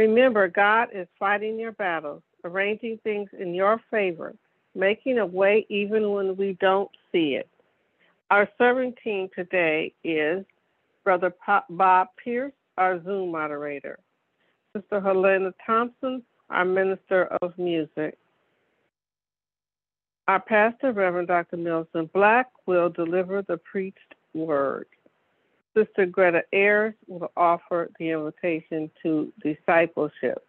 Remember, God is fighting your battles, arranging things in your favor, making a way even when we don't see it. Our serving team today is Brother Bob Pierce, our Zoom moderator, Sister Helena Thompson, our Minister of Music. Our pastor, Reverend Dr. Milton Black, will deliver the preached word. Sister Greta Ayers will offer the invitation to discipleship.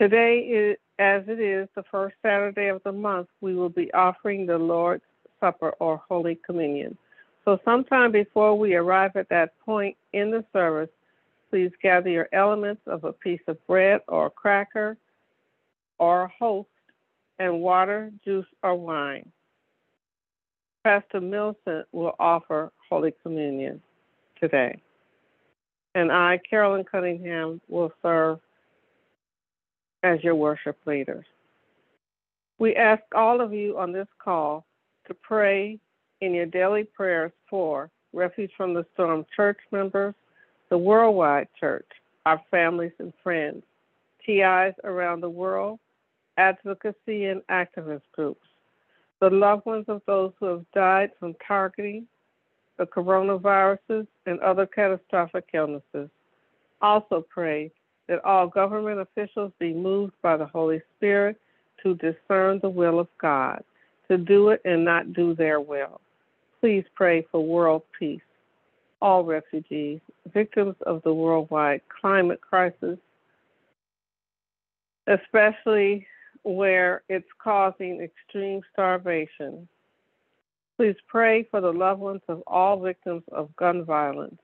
Today, as it is the first Saturday of the month, we will be offering the Lord's Supper or Holy Communion. So, sometime before we arrive at that point in the service, please gather your elements of a piece of bread or cracker or a host and water, juice, or wine. Pastor Milton will offer Holy Communion today. And I, Carolyn Cunningham, will serve as your worship leader. We ask all of you on this call to pray in your daily prayers for Refuge from the Storm church members, the worldwide church, our families and friends, TIs around the world, advocacy and activist groups, the loved ones of those who have died from targeting, the coronaviruses, and other catastrophic illnesses. Also pray that all government officials be moved by the Holy Spirit to discern the will of God, to do it and not do their will. Please pray for world peace. All refugees, victims of the worldwide climate crisis, especially where it's causing extreme starvation. Please pray for the loved ones of all victims of gun violence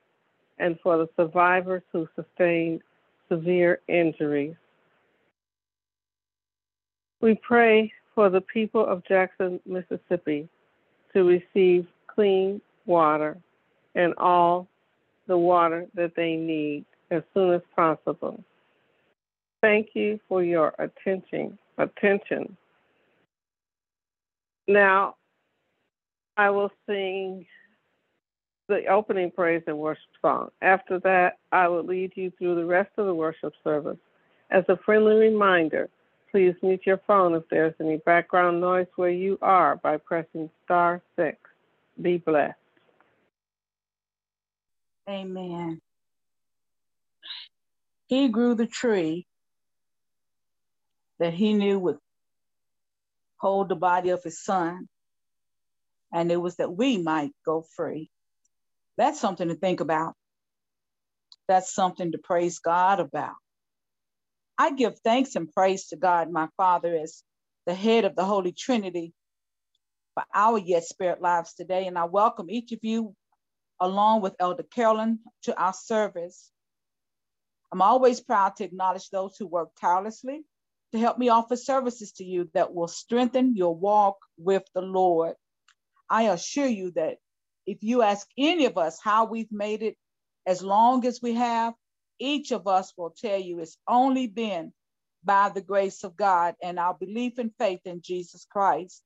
and for the survivors who sustained severe injuries. We pray for the people of Jackson, Mississippi to receive clean water and all the water that they need as soon as possible. Thank you for your attention. Attention. Now, I will sing the opening praise and worship song. After that, I will lead you through the rest of the worship service. As a friendly reminder, please mute your phone if there's any background noise where you are by pressing star six. Be blessed. Amen. He grew the tree that he knew would hold the body of his son, and it was that we might go free. That's something to think about. That's something to praise God about. I give thanks and praise to God, my Father, as the head of the Holy Trinity for our Yet Spirit lives today. And I welcome each of you, along with Elder Carolyn, to our service. I'm always proud to acknowledge those who work tirelessly to help me offer services to you that will strengthen your walk with the Lord. I assure you that if you ask any of us how we've made it as long as we have, each of us will tell you it's only been by the grace of God and our belief and faith in Jesus Christ.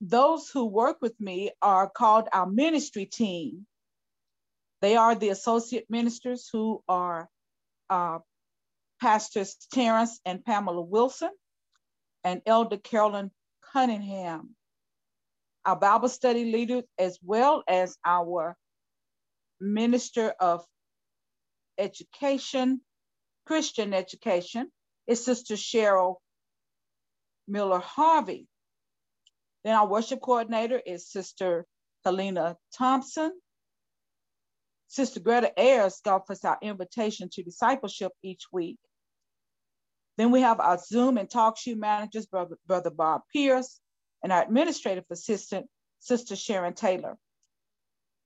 Those who work with me are called our ministry team. They are the associate ministers who are uh, Pastors Terrence and Pamela Wilson and Elder Carolyn Cunningham our Bible study leader, as well as our Minister of Education, Christian Education, is Sister Cheryl Miller Harvey. Then our worship coordinator is Sister Helena Thompson. Sister Greta Ayers offers our invitation to discipleship each week. Then we have our Zoom and talk show managers, Brother, Brother Bob Pierce, and our administrative assistant, Sister Sharon Taylor.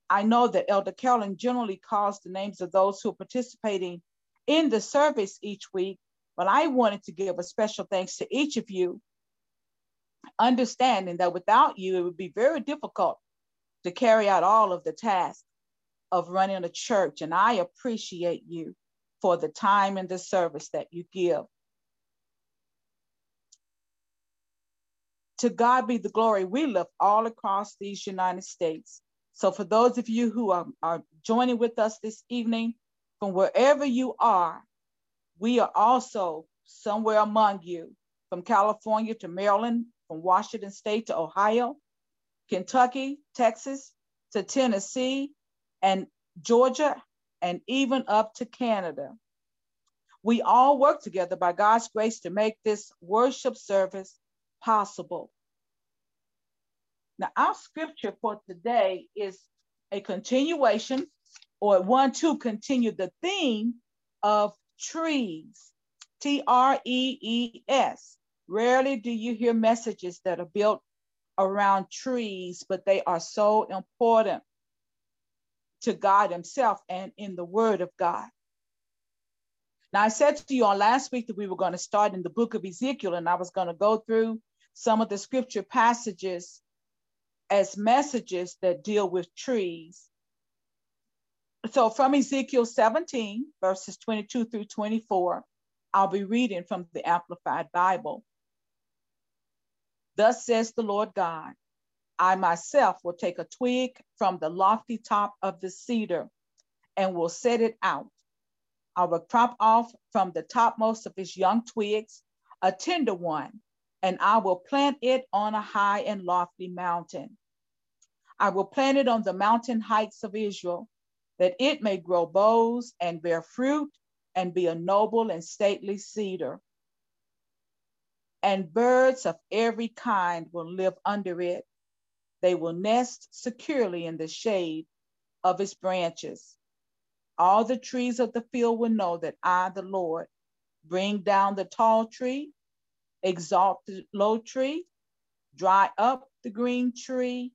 I know that Elder Carolyn generally calls the names of those who are participating in the service each week, but I wanted to give a special thanks to each of you, understanding that without you, it would be very difficult to carry out all of the tasks of running a church. And I appreciate you for the time and the service that you give. To God be the glory. We live all across these United States. So, for those of you who are, are joining with us this evening, from wherever you are, we are also somewhere among you, from California to Maryland, from Washington State to Ohio, Kentucky, Texas to Tennessee, and Georgia, and even up to Canada. We all work together by God's grace to make this worship service possible. Now, our scripture for today is a continuation or one to continue the theme of trees, T R E E S. Rarely do you hear messages that are built around trees, but they are so important to God Himself and in the Word of God. Now, I said to you on last week that we were going to start in the book of Ezekiel, and I was going to go through some of the scripture passages as messages that deal with trees. So, from Ezekiel 17, verses 22 through 24, I'll be reading from the Amplified Bible. Thus says the Lord God I myself will take a twig from the lofty top of the cedar and will set it out. I will crop off from the topmost of its young twigs a tender one, and I will plant it on a high and lofty mountain. I will plant it on the mountain heights of Israel, that it may grow boughs and bear fruit and be a noble and stately cedar. And birds of every kind will live under it they will nest securely in the shade of its branches. All the trees of the field will know that I, the Lord, bring down the tall tree, exalt the low tree, dry up the green tree,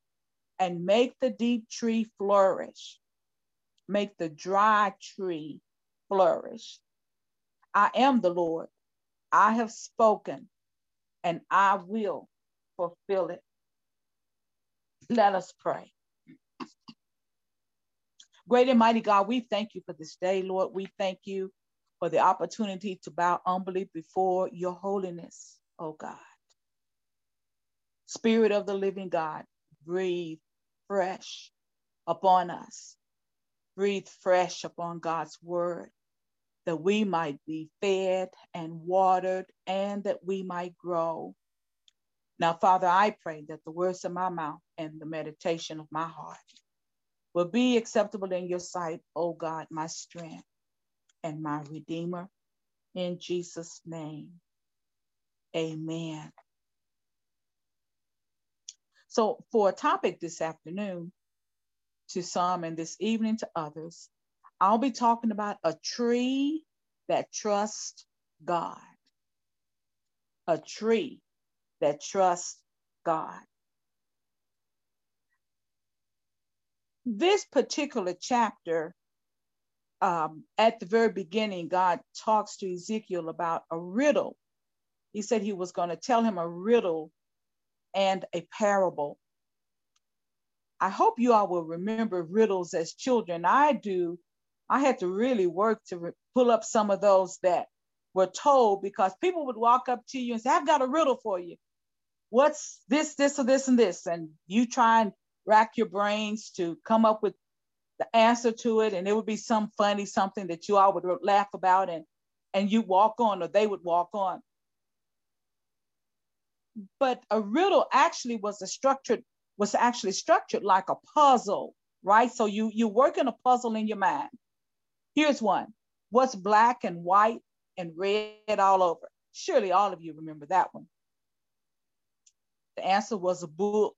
and make the deep tree flourish. Make the dry tree flourish. I am the Lord. I have spoken, and I will fulfill it. Let us pray. Great and mighty God, we thank you for this day, Lord. We thank you for the opportunity to bow humbly before your holiness, oh God. Spirit of the living God, breathe fresh upon us. Breathe fresh upon God's word that we might be fed and watered and that we might grow. Now, Father, I pray that the words of my mouth and the meditation of my heart will be acceptable in your sight, O God, my strength and my redeemer. In Jesus' name, amen. So, for a topic this afternoon, to some and this evening to others, I'll be talking about a tree that trusts God. A tree that trusts God. This particular chapter, um, at the very beginning, God talks to Ezekiel about a riddle. He said he was going to tell him a riddle and a parable. I hope you all will remember riddles as children. I do. I had to really work to re- pull up some of those that were told because people would walk up to you and say, I've got a riddle for you what's this, this, or this, and this? And you try and rack your brains to come up with the answer to it. And it would be some funny something that you all would laugh about and, and you walk on or they would walk on. But a riddle actually was a structured, was actually structured like a puzzle, right? So you you work in a puzzle in your mind. Here's one. What's black and white and red all over? Surely all of you remember that one. The answer was a book.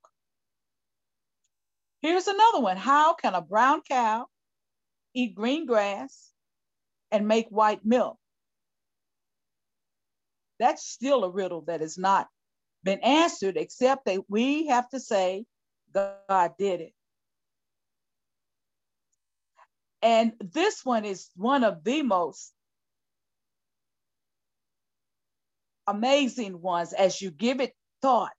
Here's another one. How can a brown cow eat green grass and make white milk? That's still a riddle that has not been answered, except that we have to say God did it. And this one is one of the most amazing ones as you give it thought.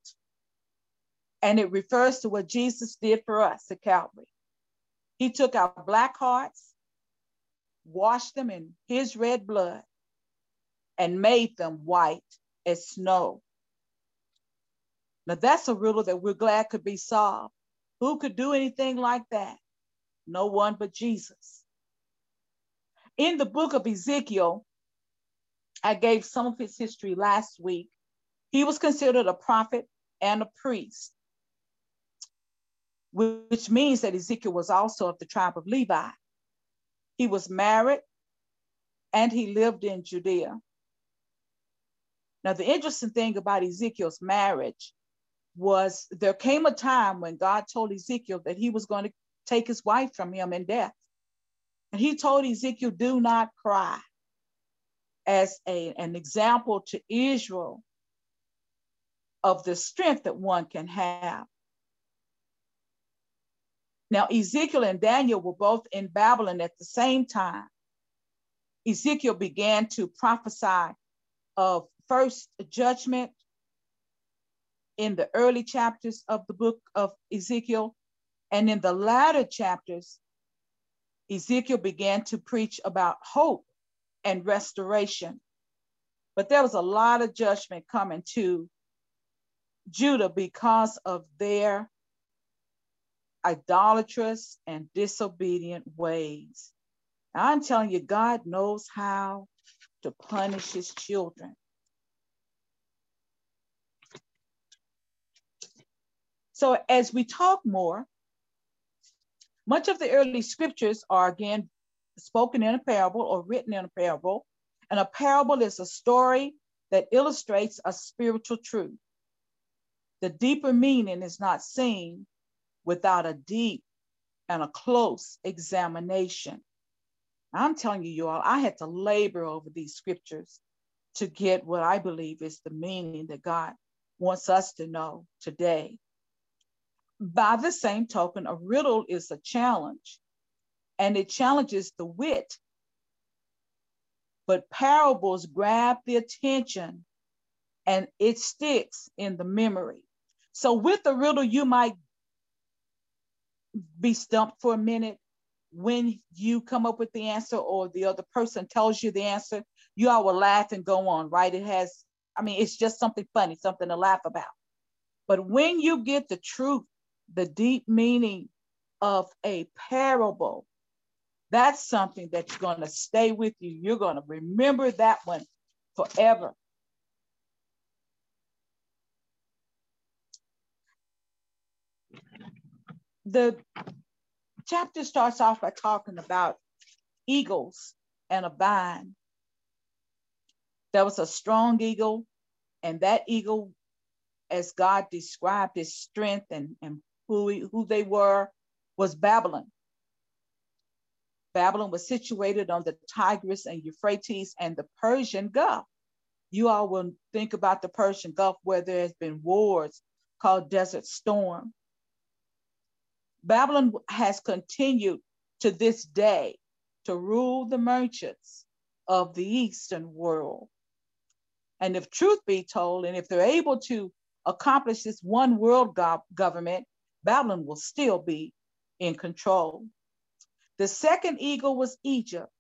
And it refers to what Jesus did for us at Calvary. He took our black hearts, washed them in his red blood, and made them white as snow. Now that's a riddle that we're glad could be solved. Who could do anything like that? No one but Jesus. In the book of Ezekiel, I gave some of his history last week. He was considered a prophet and a priest, which means that Ezekiel was also of the tribe of Levi. He was married and he lived in Judea. Now, the interesting thing about Ezekiel's marriage was there came a time when God told Ezekiel that he was going to take his wife from him in death. And he told Ezekiel, Do not cry as a, an example to Israel of the strength that one can have. Now, Ezekiel and Daniel were both in Babylon at the same time. Ezekiel began to prophesy of first judgment in the early chapters of the book of Ezekiel. And in the latter chapters, Ezekiel began to preach about hope and restoration. But there was a lot of judgment coming to Judah because of their idolatrous and disobedient ways. I'm telling you, God knows how to punish his children. So, as we talk more, much of the early scriptures are again spoken in a parable or written in a parable. And a parable is a story that illustrates a spiritual truth. The deeper meaning is not seen without a deep and a close examination. I'm telling you, you all, I had to labor over these scriptures to get what I believe is the meaning that God wants us to know today. By the same token, a riddle is a challenge and it challenges the wit. But parables grab the attention and it sticks in the memory. So with a riddle, you might be stumped for a minute when you come up with the answer or the other person tells you the answer. You all will laugh and go on, right? It has, I mean, it's just something funny, something to laugh about. But when you get the truth the deep meaning of a parable, that's something that's going to stay with you. You're going to remember that one forever. The chapter starts off by talking about eagles and a vine. There was a strong eagle, and that eagle, as God described his strength and, and who, who they were, was Babylon. Babylon was situated on the Tigris and Euphrates and the Persian Gulf. You all will think about the Persian Gulf where there has been wars called Desert Storm. Babylon has continued to this day to rule the merchants of the Eastern world. And if truth be told, and if they're able to accomplish this one world go- government, Babylon will still be in control. The second eagle was Egypt.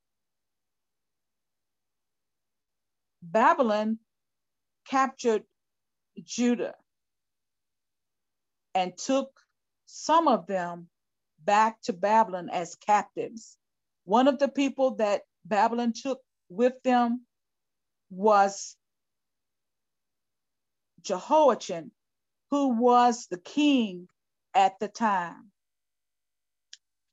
Babylon captured Judah and took some of them back to Babylon as captives. One of the people that Babylon took with them was Jehoiachin, who was the king at the time.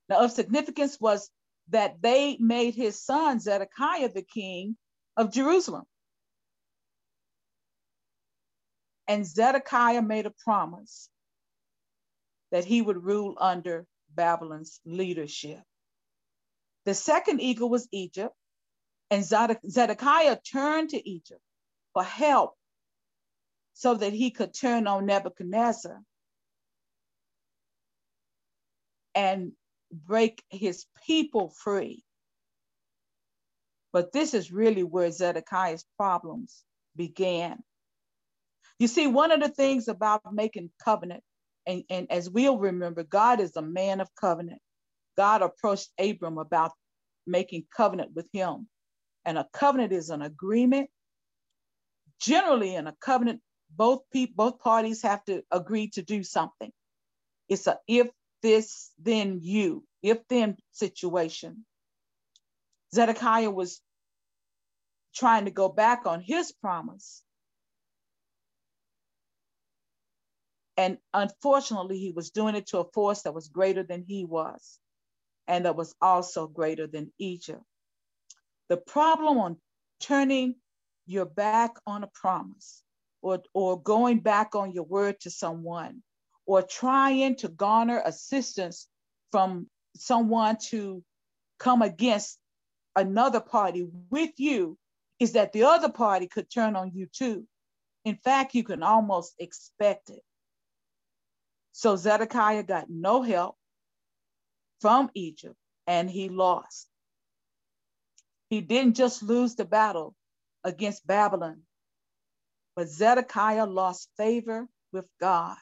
Now, of significance was that they made his son Zedekiah the king of Jerusalem. And Zedekiah made a promise that he would rule under Babylon's leadership. The second eagle was Egypt, and Zedekiah turned to Egypt for help so that he could turn on Nebuchadnezzar and break his people free. But this is really where Zedekiah's problems began. You see, one of the things about making covenant, and, and as we'll remember, God is a man of covenant. God approached Abram about making covenant with him. And a covenant is an agreement. Generally, in a covenant, both people, both parties have to agree to do something. It's a if this, then you, if then situation. Zedekiah was trying to go back on his promise. And unfortunately, he was doing it to a force that was greater than he was, and that was also greater than Egypt. The problem on turning your back on a promise or, or going back on your word to someone or trying to garner assistance from someone to come against another party with you is that the other party could turn on you too. In fact, you can almost expect it. So Zedekiah got no help from Egypt and he lost. He didn't just lose the battle against Babylon, but Zedekiah lost favor with God.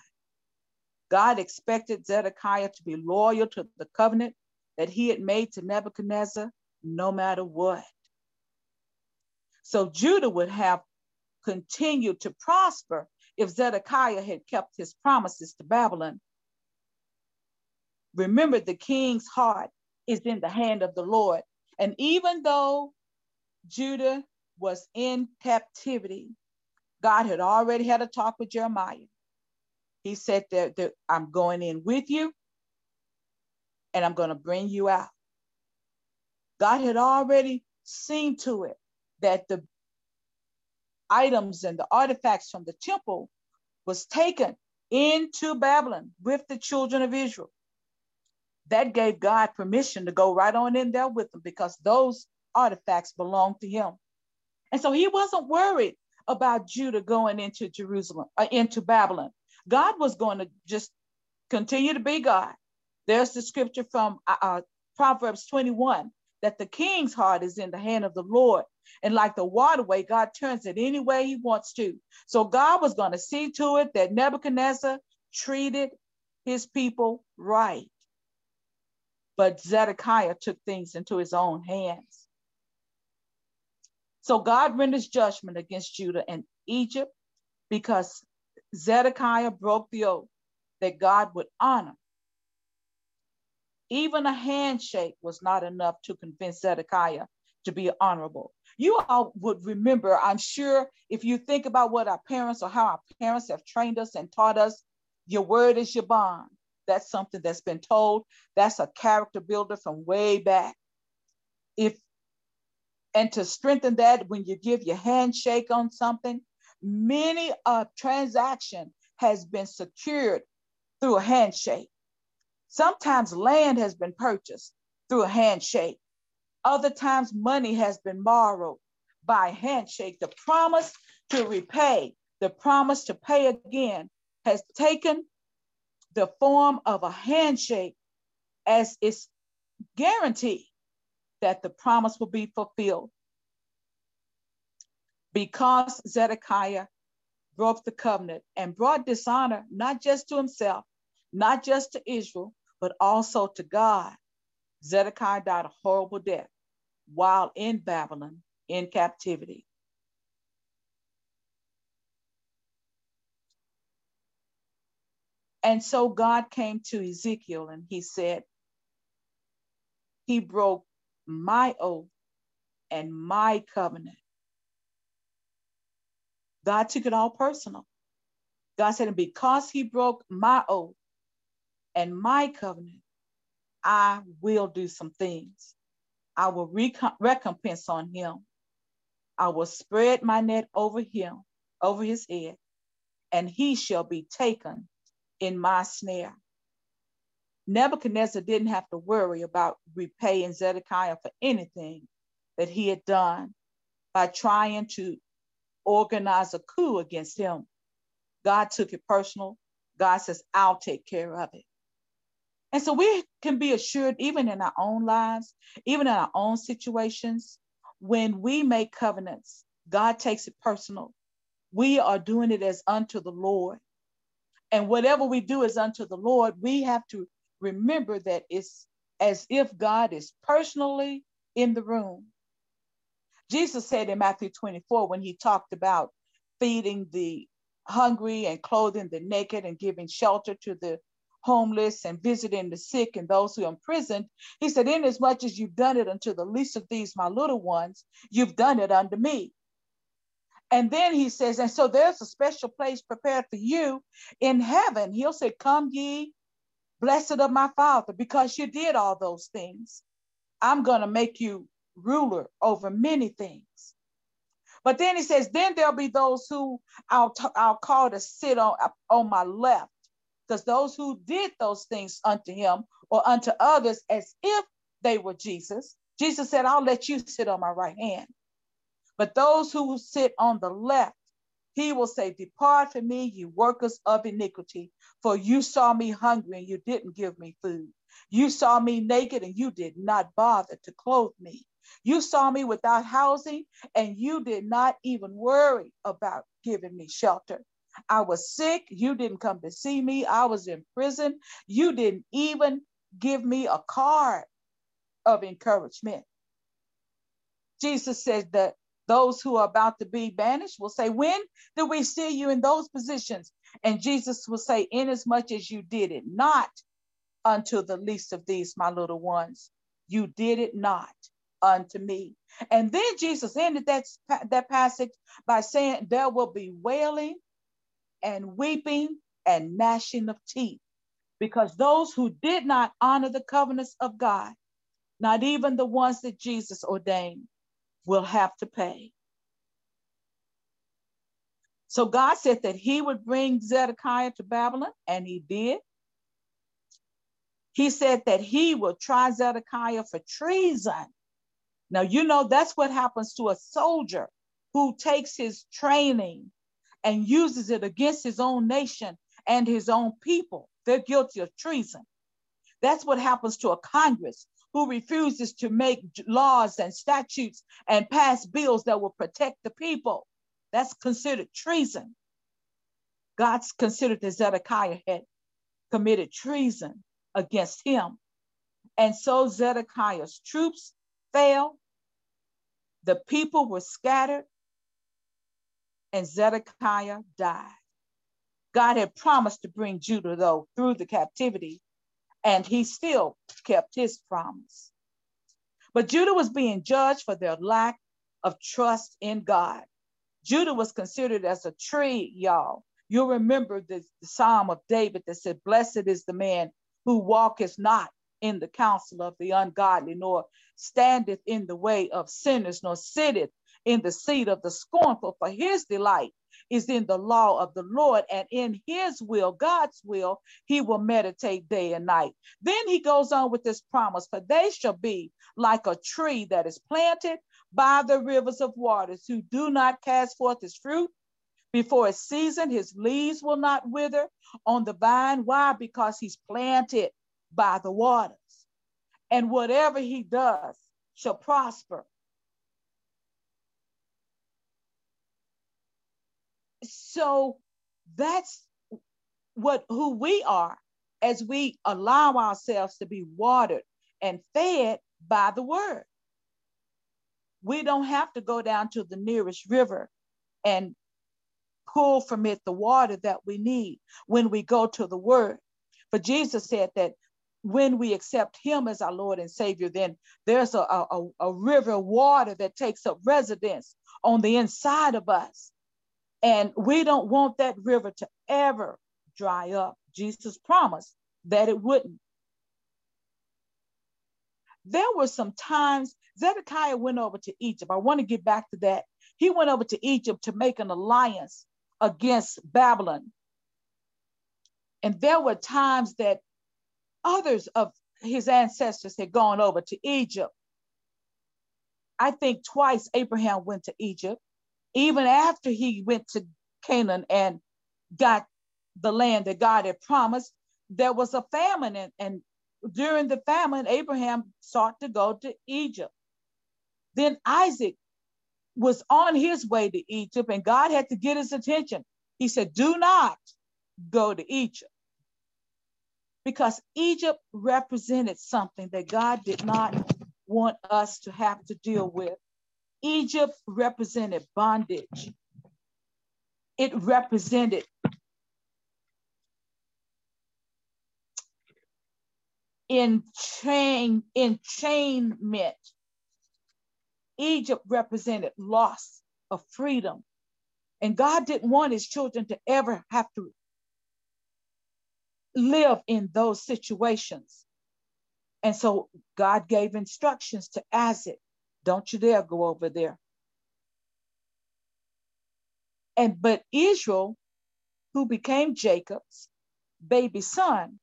God expected Zedekiah to be loyal to the covenant that he had made to Nebuchadnezzar no matter what. So Judah would have continued to prosper if Zedekiah had kept his promises to Babylon. Remember, the king's heart is in the hand of the Lord. And even though Judah was in captivity, God had already had a talk with Jeremiah. He said that, that I'm going in with you and I'm going to bring you out. God had already seen to it that the items and the artifacts from the temple was taken into Babylon with the children of Israel. That gave God permission to go right on in there with them because those artifacts belonged to him. And so he wasn't worried about Judah going into Jerusalem, uh, into Babylon. God was going to just continue to be God. There's the scripture from uh, uh, Proverbs 21 that the king's heart is in the hand of the Lord. And like the waterway, God turns it any way he wants to. So God was going to see to it that Nebuchadnezzar treated his people right. But Zedekiah took things into his own hands. So God renders judgment against Judah and Egypt because Zedekiah broke the oath that God would honor. Even a handshake was not enough to convince Zedekiah to be honorable. You all would remember, I'm sure, if you think about what our parents or how our parents have trained us and taught us, your word is your bond. That's something that's been told. That's a character builder from way back. If and to strengthen that, when you give your handshake on something, many a transaction has been secured through a handshake. Sometimes land has been purchased through a handshake. Other times money has been borrowed by handshake. The promise to repay, the promise to pay again has taken the form of a handshake as its guarantee that the promise will be fulfilled because Zedekiah broke the covenant and brought dishonor not just to himself, not just to Israel, but also to God. Zedekiah died a horrible death while in Babylon in captivity. And so God came to Ezekiel and he said, He broke my oath and my covenant God took it all personal. God said, and because he broke my oath and my covenant, I will do some things. I will recomp- recompense on him. I will spread my net over him, over his head, and he shall be taken in my snare. Nebuchadnezzar didn't have to worry about repaying Zedekiah for anything that he had done by trying to organize a coup against him. God took it personal. God says, I'll take care of it. And so we can be assured, even in our own lives, even in our own situations, when we make covenants, God takes it personal. We are doing it as unto the Lord. And whatever we do is unto the Lord, we have to remember that it's as if God is personally in the room. Jesus said in Matthew 24, when he talked about feeding the hungry and clothing the naked and giving shelter to the homeless and visiting the sick and those who are imprisoned. He said, Inasmuch as you've done it unto the least of these, my little ones, you've done it unto me. And then he says, and so there's a special place prepared for you in heaven. He'll say, Come ye, blessed of my Father, because you did all those things. I'm going to make you ruler over many things. But then he says, then there'll be those who I'll, t- I'll call to sit on, on my left because those who did those things unto him or unto others as if they were Jesus, Jesus said, I'll let you sit on my right hand. But those who sit on the left, he will say, Depart from me, you workers of iniquity, for you saw me hungry and you didn't give me food. You saw me naked and you did not bother to clothe me. You saw me without housing and you did not even worry about giving me shelter. I was sick. You didn't come to see me. I was in prison. You didn't even give me a card of encouragement. Jesus said that those who are about to be banished will say, When did we see you in those positions? And Jesus will say, Inasmuch as you did it not unto the least of these, my little ones, you did it not unto me. And then Jesus ended that, that passage by saying, There will be wailing and weeping and gnashing of teeth, because those who did not honor the covenants of God, not even the ones that Jesus ordained, will have to pay. So God said that he would bring Zedekiah to Babylon, and he did. He said that he would try Zedekiah for treason. Now, you know, that's what happens to a soldier who takes his training and uses it against his own nation and his own people. They're guilty of treason. That's what happens to a Congress who refuses to make laws and statutes and pass bills that will protect the people. That's considered treason. God's considered that Zedekiah had committed treason against him. And so Zedekiah's troops fell, the people were scattered, and Zedekiah died. God had promised to bring Judah, though, through the captivity, and he still kept his promise. But Judah was being judged for their lack of trust in God. Judah was considered as a tree, y'all. You'll remember the, the Psalm of David that said, Blessed is the man who walketh not in the counsel of the ungodly, nor standeth in the way of sinners, nor sitteth in the seat of the scornful, for his delight is in the law of the Lord, and in his will, God's will, he will meditate day and night. Then he goes on with this promise For they shall be like a tree that is planted by the rivers of waters, who do not cast forth his fruit. Before its season, his leaves will not wither on the vine. Why? Because he's planted by the waters. And whatever he does shall prosper. So that's what who we are as we allow ourselves to be watered and fed by the word. We don't have to go down to the nearest river and pull from it the water that we need when we go to the word. But Jesus said that when we accept him as our Lord and Savior, then there's a, a, a river of water that takes up residence on the inside of us. And we don't want that river to ever dry up. Jesus promised that it wouldn't. There were some times Zedekiah went over to Egypt. I want to get back to that. He went over to Egypt to make an alliance against Babylon. And there were times that others of his ancestors had gone over to Egypt. I think twice Abraham went to Egypt even after he went to Canaan and got the land that God had promised, there was a famine and, and during the famine, Abraham sought to go to Egypt. Then Isaac was on his way to Egypt, and God had to get his attention. He said, Do not go to Egypt. Because Egypt represented something that God did not want us to have to deal with. Egypt represented bondage, it represented enchain, enchainment. Egypt represented loss of freedom. And God didn't want his children to ever have to live in those situations. And so God gave instructions to Isaac don't you dare go over there. And but Israel, who became Jacob's baby son,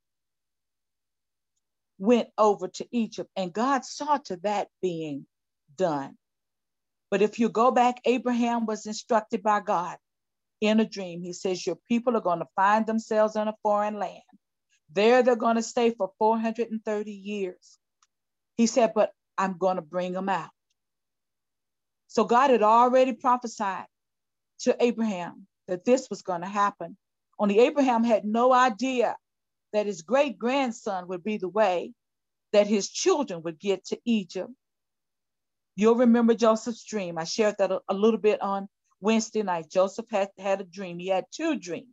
went over to Egypt, and God saw to that being done. But if you go back, Abraham was instructed by God in a dream. He says, Your people are going to find themselves in a foreign land. There they're going to stay for 430 years. He said, But I'm going to bring them out. So God had already prophesied to Abraham that this was going to happen. Only Abraham had no idea that his great grandson would be the way that his children would get to Egypt. You'll remember Joseph's dream. I shared that a, a little bit on Wednesday night. Joseph had had a dream. He had two dreams,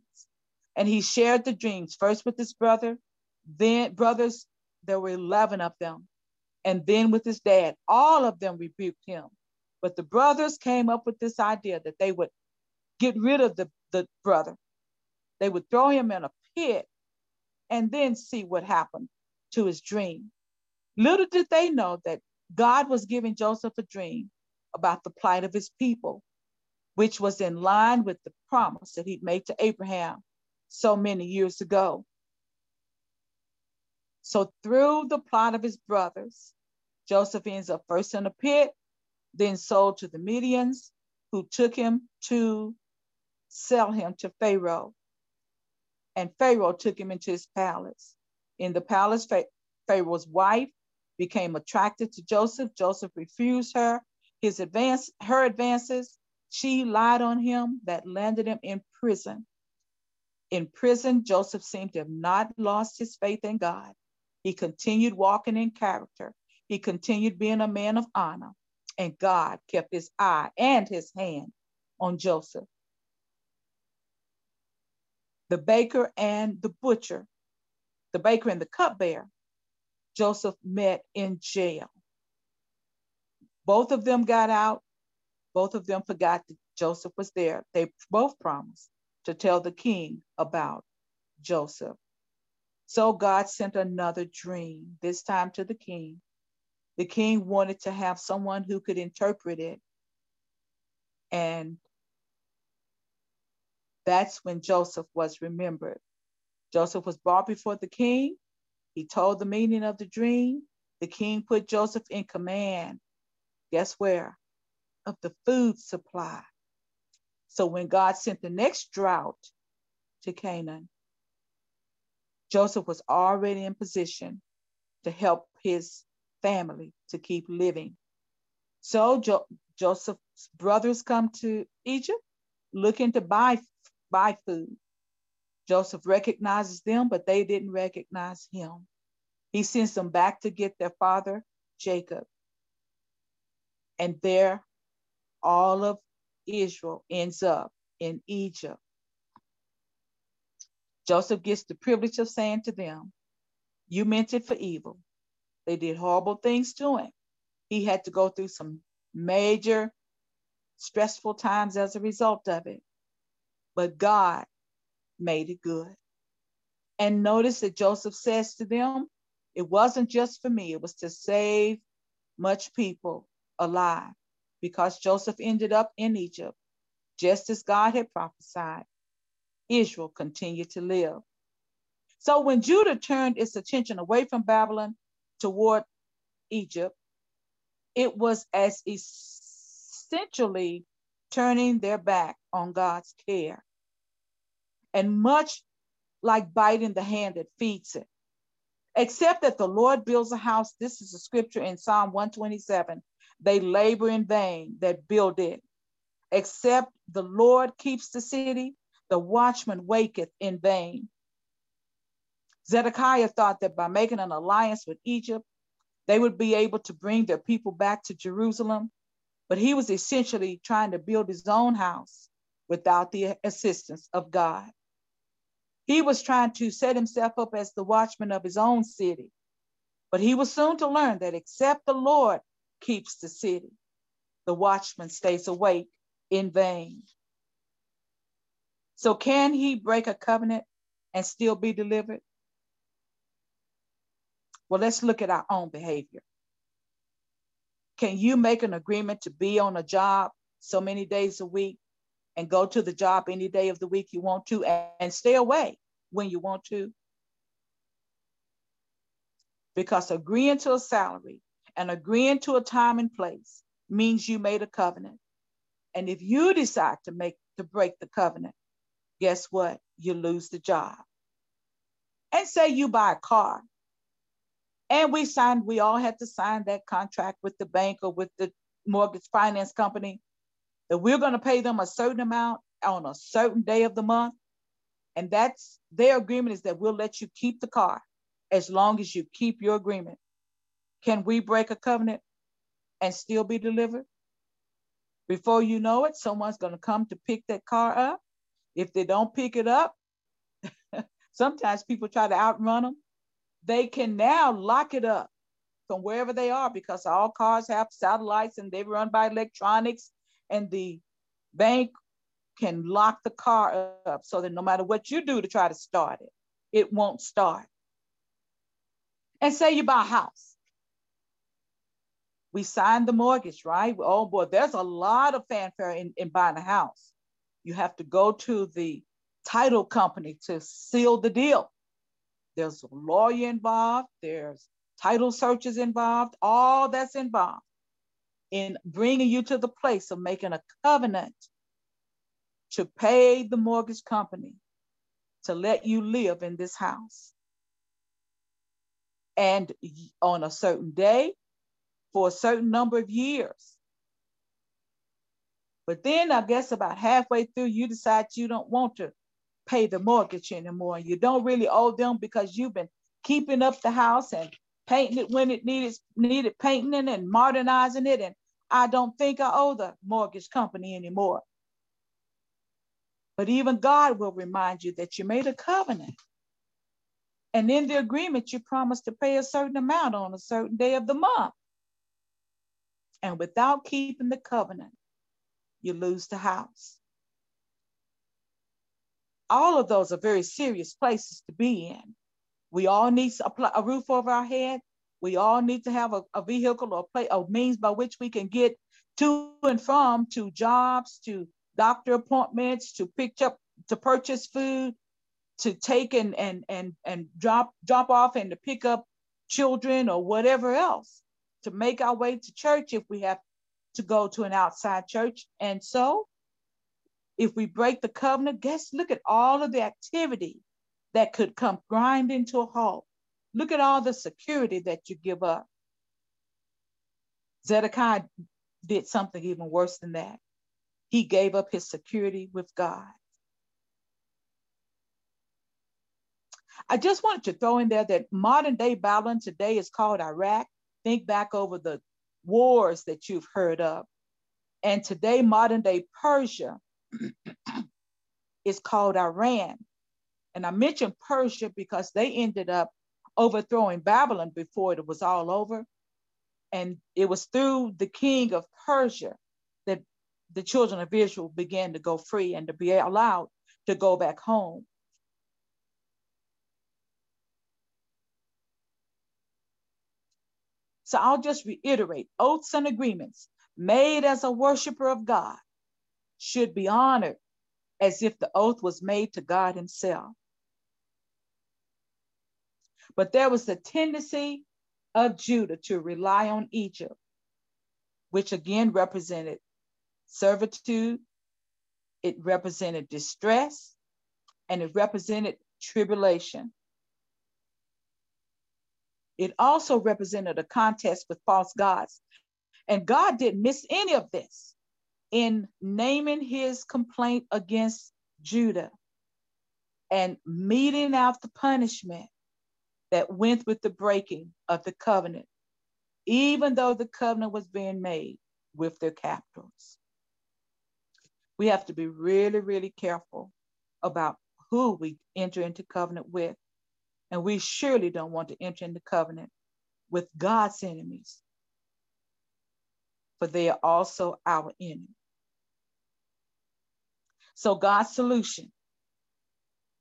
and he shared the dreams first with his brother, then brothers. There were eleven of them, and then with his dad. All of them rebuked him but the brothers came up with this idea that they would get rid of the, the brother. They would throw him in a pit and then see what happened to his dream. Little did they know that God was giving Joseph a dream about the plight of his people, which was in line with the promise that he'd made to Abraham so many years ago. So, through the plot of his brothers, Joseph ends up first in a pit then sold to the Medians, who took him to sell him to Pharaoh. And Pharaoh took him into his palace. In the palace, Pharaoh's wife became attracted to Joseph. Joseph refused her his advance, her advances. She lied on him that landed him in prison. In prison, Joseph seemed to have not lost his faith in God. He continued walking in character. He continued being a man of honor and God kept his eye and his hand on Joseph. The baker and the butcher, the baker and the cupbearer, Joseph met in jail. Both of them got out. Both of them forgot that Joseph was there. They both promised to tell the king about Joseph. So God sent another dream, this time to the king. The king wanted to have someone who could interpret it. And that's when Joseph was remembered. Joseph was brought before the king. He told the meaning of the dream. The king put Joseph in command. Guess where? Of the food supply. So when God sent the next drought to Canaan, Joseph was already in position to help his family to keep living. So jo- Joseph's brothers come to Egypt looking to buy, buy food. Joseph recognizes them, but they didn't recognize him. He sends them back to get their father, Jacob. And there, all of Israel ends up in Egypt. Joseph gets the privilege of saying to them, You meant it for evil, they did horrible things to him. He had to go through some major stressful times as a result of it. But God made it good. And notice that Joseph says to them, it wasn't just for me, it was to save much people alive because Joseph ended up in Egypt, just as God had prophesied. Israel continued to live. So when Judah turned its attention away from Babylon toward Egypt, it was as essentially turning their back on God's care. And much like biting the hand that feeds it, Except that the Lord builds a house, this is a scripture in Psalm 127, they labor in vain that build it. Except the Lord keeps the city, the watchman waketh in vain. Zedekiah thought that by making an alliance with Egypt, they would be able to bring their people back to Jerusalem. But he was essentially trying to build his own house without the assistance of God. He was trying to set himself up as the watchman of his own city. But he was soon to learn that except the Lord keeps the city, the watchman stays awake in vain. So, can he break a covenant and still be delivered? Well, let's look at our own behavior. Can you make an agreement to be on a job so many days a week and go to the job any day of the week you want to and, stay away when you want to? Because agreeing to a salary and agreeing to a time and place means you made a covenant. And if you decide to make to break the covenant, guess what? You lose the job. And say you buy a car and we signed, we all had to sign that contract with the bank or with the mortgage finance company that we're going to pay them a certain amount on a certain day of the month. And that's their agreement is that we'll let you keep the car as long as you keep your agreement. Can we break a covenant and still be delivered? Before you know it, someone's going to come to pick that car up. If they don't pick it up, sometimes people try to outrun them they can now lock it up from wherever they are because all cars have satellites and they run by electronics and the bank can lock the car up so that no matter what you do to try to start it, it won't start. And say you buy a house. We signed the mortgage, right? Oh boy, there's a lot of fanfare in, in buying a house. You have to go to the title company to seal the deal. There's a lawyer involved, there's title searches involved, all that's involved in bringing you to the place of making a covenant to pay the mortgage company to let you live in this house. And on a certain day, for a certain number of years. But then I guess about halfway through, you decide you don't want to pay the mortgage anymore. You don't really owe them because you've been keeping up the house and painting it when it needed needed painting and modernizing it. And I don't think I owe the mortgage company anymore. But even God will remind you that you made a covenant. And in the agreement, you promised to pay a certain amount on a certain day of the month. And without keeping the covenant, you lose the house all of those are very serious places to be in. We all need a, roof over our head. We all need to have a, a vehicle or a, a means by which we can get to and from to jobs, to doctor appointments, to pick up, to purchase food, to take and and and and drop drop off and to pick up children or whatever else, to make our way to church if we have to go to an outside church. And so if we break the covenant, guess, look at all of the activity that could come grinding to a halt. Look at all the security that you give up. Zedekiah did something even worse than that. He gave up his security with God. I just wanted to throw in there that modern day Babylon today is called Iraq. Think back over the wars that you've heard of. And today, modern day Persia is called Iran. And I mentioned Persia because they ended up overthrowing Babylon before it was all over. And it was through the king of Persia that the children of Israel began to go free and to be allowed to go back home. So I'll just reiterate oaths and agreements made as a worshiper of God should be honored as if the oath was made to God Himself. But there was a tendency of Judah to rely on Egypt, which again represented servitude, it represented distress, and it represented tribulation. It also represented a contest with false gods. And God didn't miss any of this in naming his complaint against Judah and meting out the punishment that went with the breaking of the covenant, even though the covenant was being made with their captors. We have to be really, really careful about who we enter into covenant with. And we surely don't want to enter into covenant with God's enemies, for they are also our enemy. So God's solution,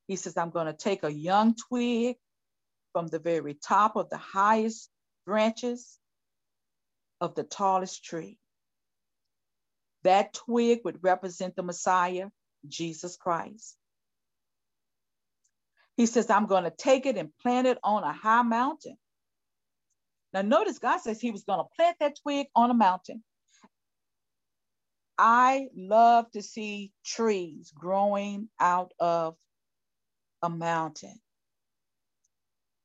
he says, I'm going to take a young twig from the very top of the highest branches of the tallest tree. That twig would represent the Messiah, Jesus Christ. He says, I'm going to take it and plant it on a high mountain. Now, notice God says he was going to plant that twig on a mountain. I love to see trees growing out of a mountain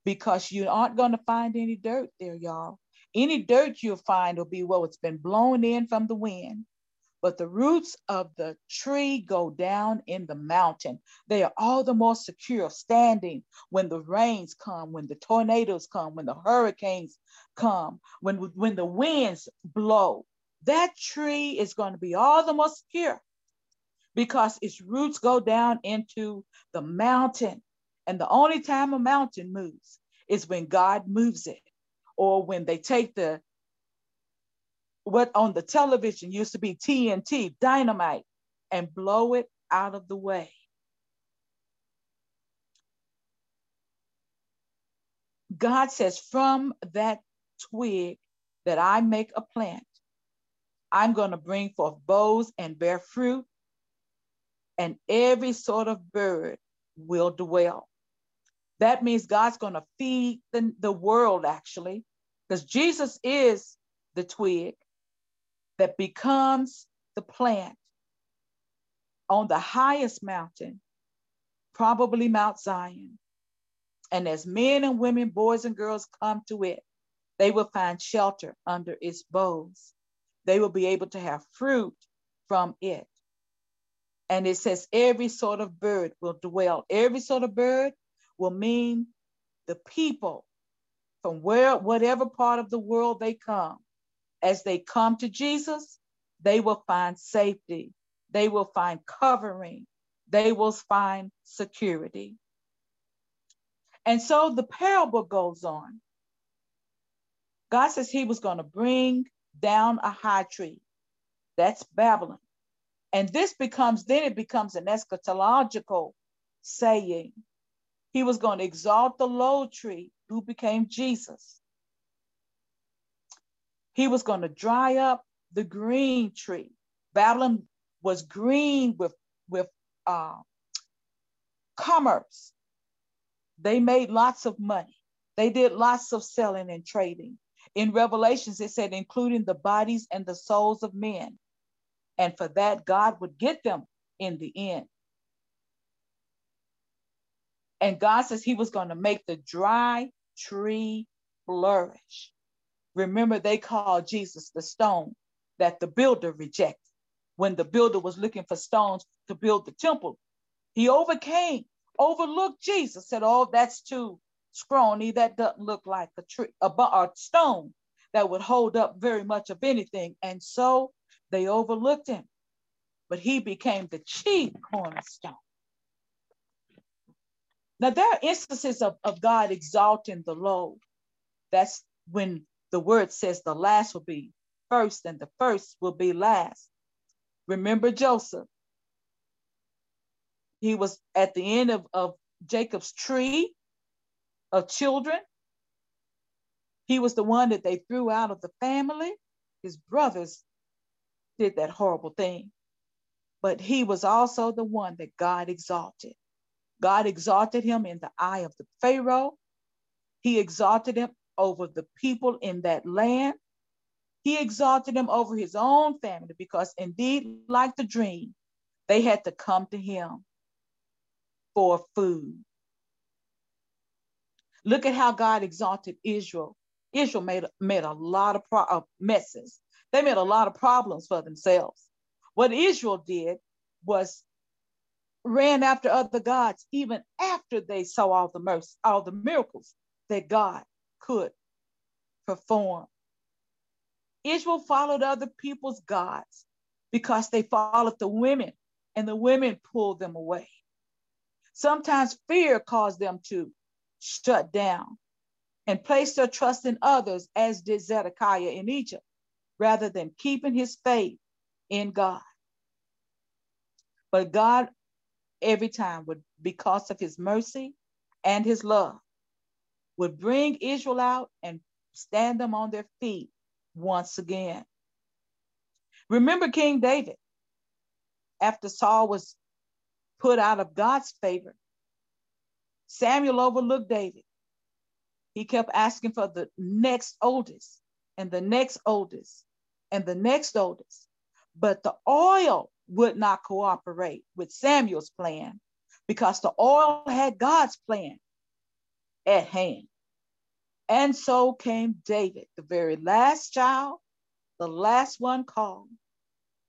because you aren't going to find any dirt there, y'all. Any dirt you'll find will be well, it's been blown in from the wind but the roots of the tree go down in the mountain. They are all the more secure standing when the rains come, when the tornadoes come, when the hurricanes come, when, when the winds blow. That tree is going to be all the more secure because its roots go down into the mountain. And the only time a mountain moves is when God moves it or when they take the what on the television used to be TNT, dynamite, and blow it out of the way. God says, from that twig that I make a plant, I'm going to bring forth boughs and bear fruit, and every sort of bird will dwell. That means God's going to feed the, the world, actually, because Jesus is the twig that becomes the plant on the highest mountain, probably Mount Zion. And as men and women, boys and girls come to it, they will find shelter under its boughs. They will be able to have fruit from it. And it says every sort of bird will dwell. Every sort of bird will mean the people from where, whatever part of the world they come, as they come to Jesus, they will find safety, they will find covering, they will find security. And so the parable goes on. God says he was going to bring down a high tree. That's Babylon. And this becomes, then it becomes an eschatological saying. He was going to exalt the low tree who became Jesus. He was going to dry up the green tree. Babylon was green with, with uh, commerce. They made lots of money. They did lots of selling and trading. In Revelations, it said, including the bodies and the souls of men. And for that, God would get them in the end. And God says He was going to make the dry tree flourish. Remember, they called Jesus the stone that the builder rejected. When the builder was looking for stones to build the temple, he overcame, overlooked Jesus, said, Oh, that's too scrawny. That doesn't look like a tree, a, a stone that would hold up very much of anything. And so they overlooked him. But he became the chief cornerstone. Now, there are instances of, of God exalting the low. That's when the word says the last will be first and the first will be last. Remember Joseph. He was at the end of, of Jacob's tree of children. He was the one that they threw out of the family. His brothers did that horrible thing. But he was also the one that God exalted. God exalted him in the eye of the Pharaoh. He exalted him over the people in that land. He exalted him over his own family because, indeed, like the dream, they had to come to him for food. Look at how God exalted Israel. Israel made, made a lot of pro- uh, messes. They made a lot of problems for themselves. What Israel did was ran after other gods even after they saw all the mercy, all the miracles that God could perform. Israel followed other people's gods because they followed the women and the women pulled them away. Sometimes fear caused them to shut down and place their trust in others, as did Zedekiah in Egypt, rather than keeping his faith in God. But God, every time, would, because of his mercy and his love, would bring Israel out and stand them on their feet once again. Remember King David, after Saul was put out of God's favor, Samuel overlooked David. He kept asking for the next oldest and the next oldest and the next oldest. But the oil would not cooperate with Samuel's plan because the oil had God's plan at hand. And so came David, the very last child, the last one called,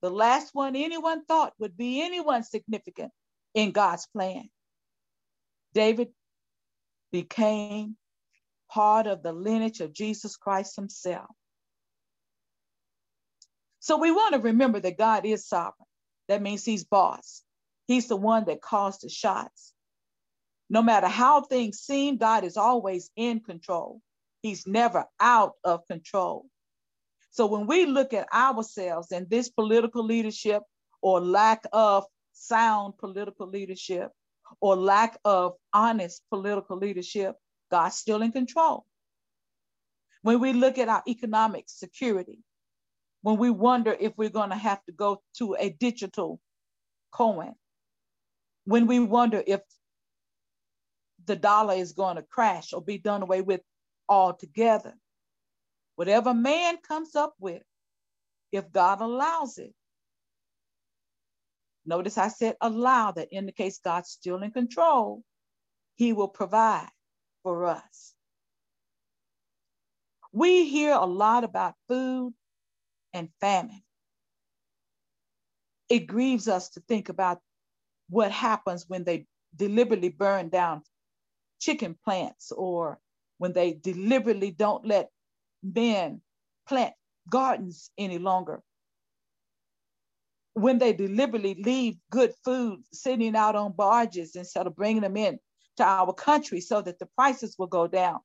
the last one anyone thought would be anyone significant in God's plan. David became part of the lineage of Jesus Christ himself. So we want to remember that God is sovereign. That means he's boss. He's the one that calls the shots. No matter how things seem, God is always in control. He's never out of control. So when we look at ourselves and this political leadership or lack of sound political leadership or lack of honest political leadership, God's still in control. When we look at our economic security, when we wonder if we're going to have to go to a digital coin, when we wonder if the dollar is going to crash or be done away with altogether. Whatever man comes up with, if God allows it. Notice I said allow, that indicates God's still in control. He will provide for us. We hear a lot about food and famine. It grieves us to think about what happens when they deliberately burn down chicken plants or when they deliberately don't let men plant gardens any longer. When they deliberately leave good food sitting out on barges instead of bringing them in to our country so that the prices will go down.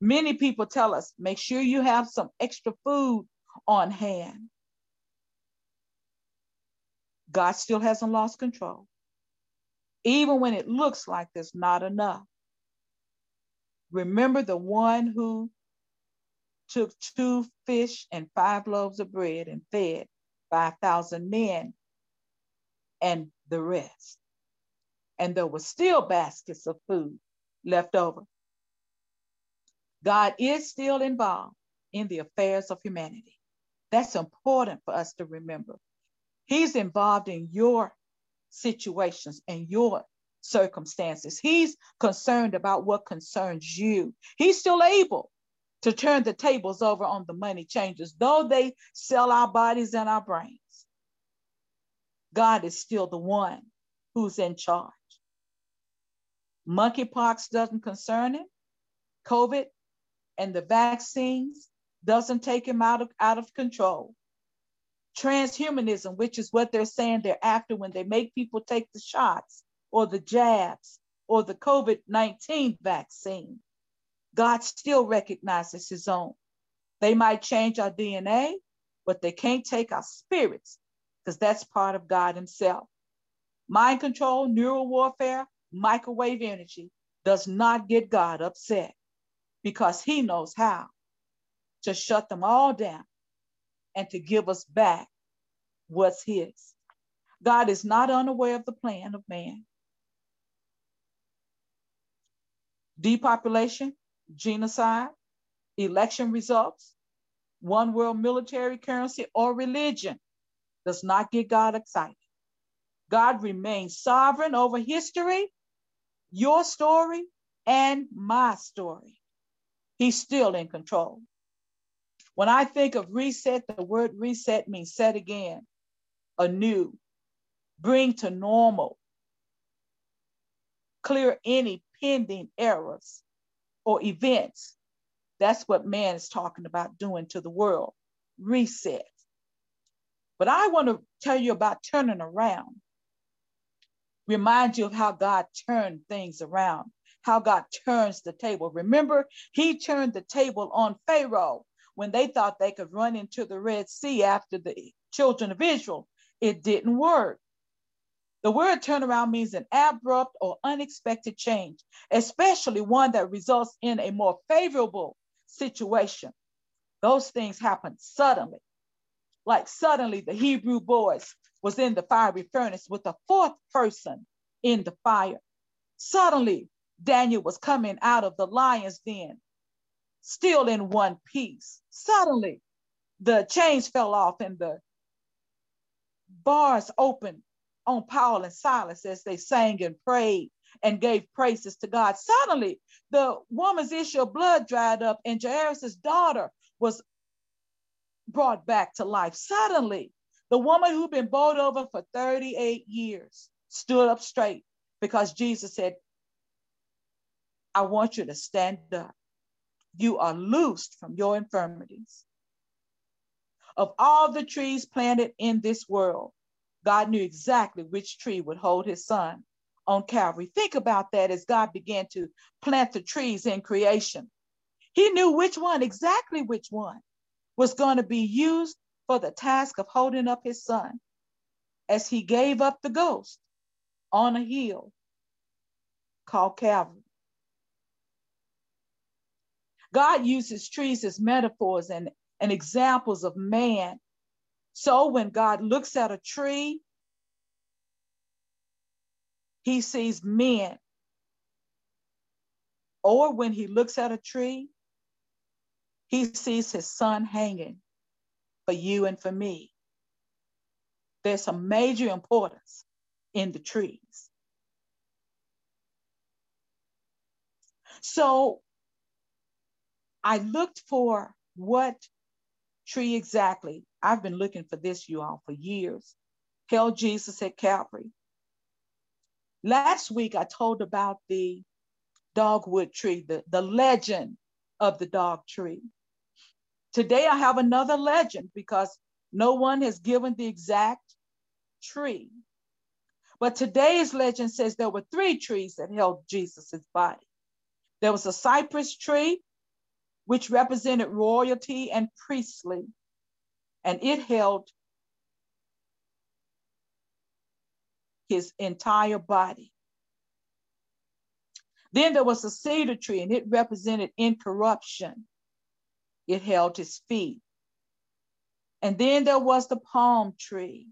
Many people tell us, make sure you have some extra food on hand. God still hasn't lost control. Even when it looks like there's not enough. Remember the one who took two fish and five loaves of bread and fed 5,000 men and the rest. And there were still baskets of food left over. God is still involved in the affairs of humanity. That's important for us to remember. He's involved in your situations and your circumstances. He's concerned about what concerns you. He's still able to turn the tables over on the money changers, though they sell our bodies and our brains. God is still the one who's in charge. Monkeypox doesn't concern him. COVID and the vaccines doesn't take him out of, out of control. Transhumanism, which is what they're saying they're after when they make people take the shots or the jabs or the COVID 19 vaccine, God still recognizes his own. They might change our DNA, but they can't take our spirits because that's part of God himself. Mind control, neural warfare, microwave energy does not get God upset because he knows how to shut them all down and to give us back what's his. God is not unaware of the plan of man. Depopulation, genocide, election results, one world military currency, or religion does not get God excited. God remains sovereign over history, your story, and my story. He's still in control. When I think of reset, the word reset means set again, anew, bring to normal, clear any pending errors or events. That's what man is talking about doing to the world reset. But I want to tell you about turning around. Remind you of how God turned things around, how God turns the table. Remember, He turned the table on Pharaoh when they thought they could run into the Red Sea after the children of Israel. It didn't work. The word turnaround means an abrupt or unexpected change, especially one that results in a more favorable situation. Those things happen suddenly. Like suddenly the Hebrew boys was in the fiery furnace with a fourth person in the fire. Suddenly Daniel was coming out of the lion's den, still in one piece. Suddenly the chains fell off and the bars opened on Paul and Silas as they sang and prayed and gave praises to God. Suddenly, the woman's issue of blood dried up, and Jairus' daughter was brought back to life. Suddenly, the woman who'd been bowled over for 38 years stood up straight because Jesus said, I want you to stand up. You are loosed from your infirmities. Of all the trees planted in this world, God knew exactly which tree would hold his son on Calvary. Think about that as God began to plant the trees in creation. He knew which one, exactly which one, was going to be used for the task of holding up his son as he gave up the ghost on a hill called Calvary. God uses trees as metaphors and, and examples of man so when God looks at a tree, he sees men. Or when he looks at a tree, he sees his son hanging for you and for me. There's some major importance in the trees. So I looked for what tree exactly I've been looking for this, you all, for years. Held Jesus at Calvary. Last week, I told about the dogwood tree, the, the legend of the dog tree. Today, I have another legend because no one has given the exact tree. But today's legend says there were three trees that held Jesus's body. There was a cypress tree, which represented royalty and priestly and it held his entire body. Then there was a cedar tree, and it represented incorruption. It held his feet. And then there was the palm tree.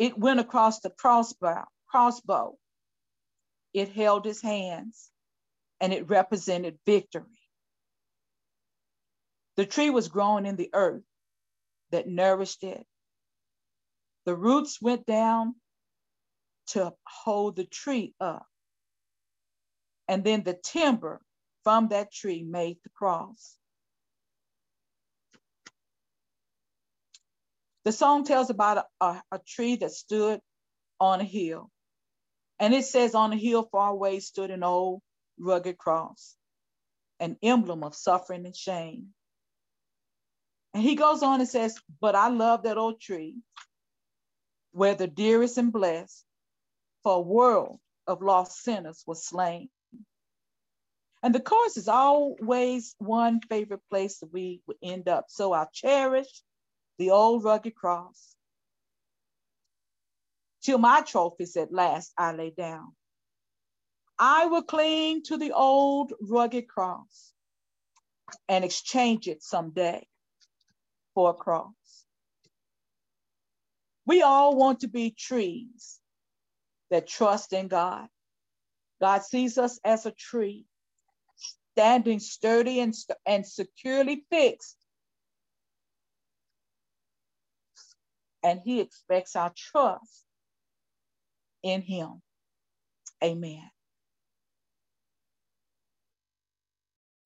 It went across the crossbow, crossbow. It held his hands, and it represented victory. The tree was grown in the earth, that nourished it. The roots went down to hold the tree up. And then the timber from that tree made the cross. The song tells about a, a, a, tree that stood on a hill. And it says, On a hill far away stood an old rugged cross, an emblem of suffering and shame. And he goes on and says, But I love that old tree where the dearest and blessed for a world of lost sinners was slain. And the course is always one favorite place that we would end up. So I'll cherish the old rugged cross till my trophies at last I lay down. I will cling to the old rugged cross and exchange it someday for a cross. We all want to be trees that trust in God. God sees us as a tree, standing sturdy and, and securely fixed. And he expects our trust in him. Amen.